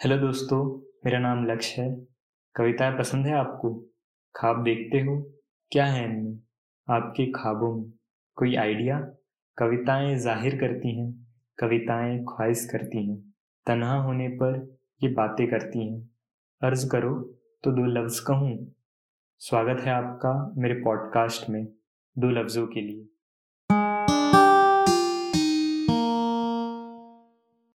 Hello दोस्तों, मेरा नाम लक्ष्य है। कविताएँ पसंद है आपको? ख्वाब देखते हो? क्या है इनमें? आपके ख्वाबों में कोई आइडिया? कविताएँ ज़ाहिर करती हैं, कविताएँ ख्वाहिश करती हैं, तनहा होने पर ये बातें करती हैं। अर्ज़ करो तो दो लफ्ज़ कहूँ। स्वागत है आपका मेरे पॉडकास्ट में दो लफ्ज़ों के लिए।